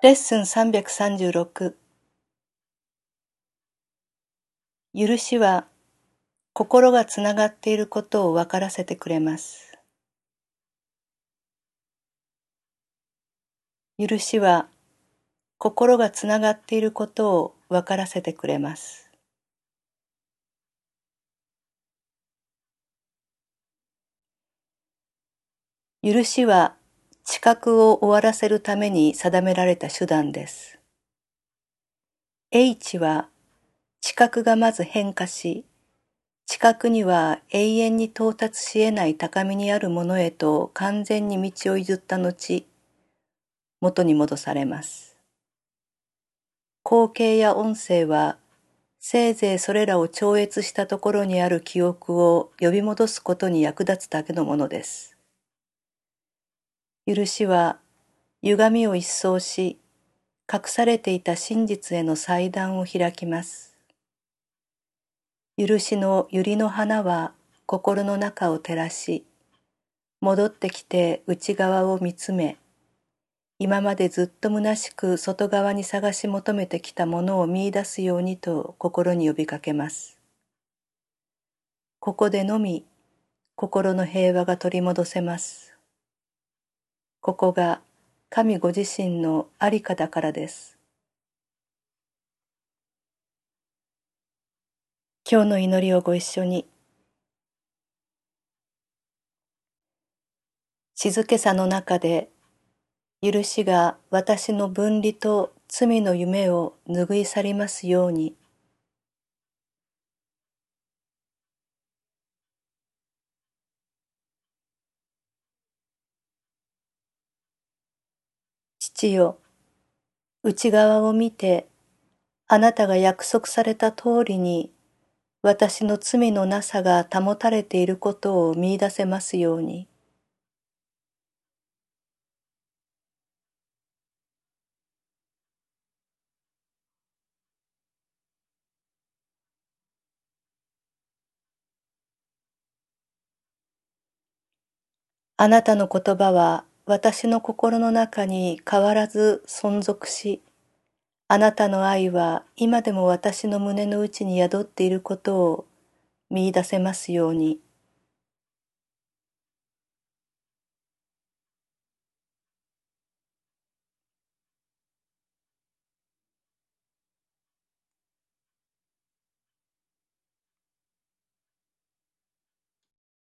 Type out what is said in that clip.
レッスン336許しは心がつながっていることを分からせてくれます。許しは心がつながっていることを分からせてくれます。許しは知覚を終わらせるために定められた手段です。H は知覚がまず変化し、知覚には永遠に到達し得ない高みにあるものへと完全に道を譲った後、元に戻されます。光景や音声は、せいぜいそれらを超越したところにある記憶を呼び戻すことに役立つだけのものです。許しは歪みを一掃し、隠されていた真実への祭壇を開きます。許しの百合の花は心の中を照らし、戻ってきて内側を見つめ、今までずっと虚しく外側に探し求めてきたものを見出すようにと心に呼びかけます。ここでのみ心の平和が取り戻せます。ここが神ご自身のありかだからです。今日の祈りをご一緒に。静けさの中で、許しが私の分離と罪の夢を拭い去りますように。父よ、内側を見て、あなたが約束された通りに、私の罪のなさが保たれていることを見出せますように。あなたの言葉は私の心の中に変わらず存続し、あなたの愛は今でも私の胸の内に宿っていることを見いだせますように。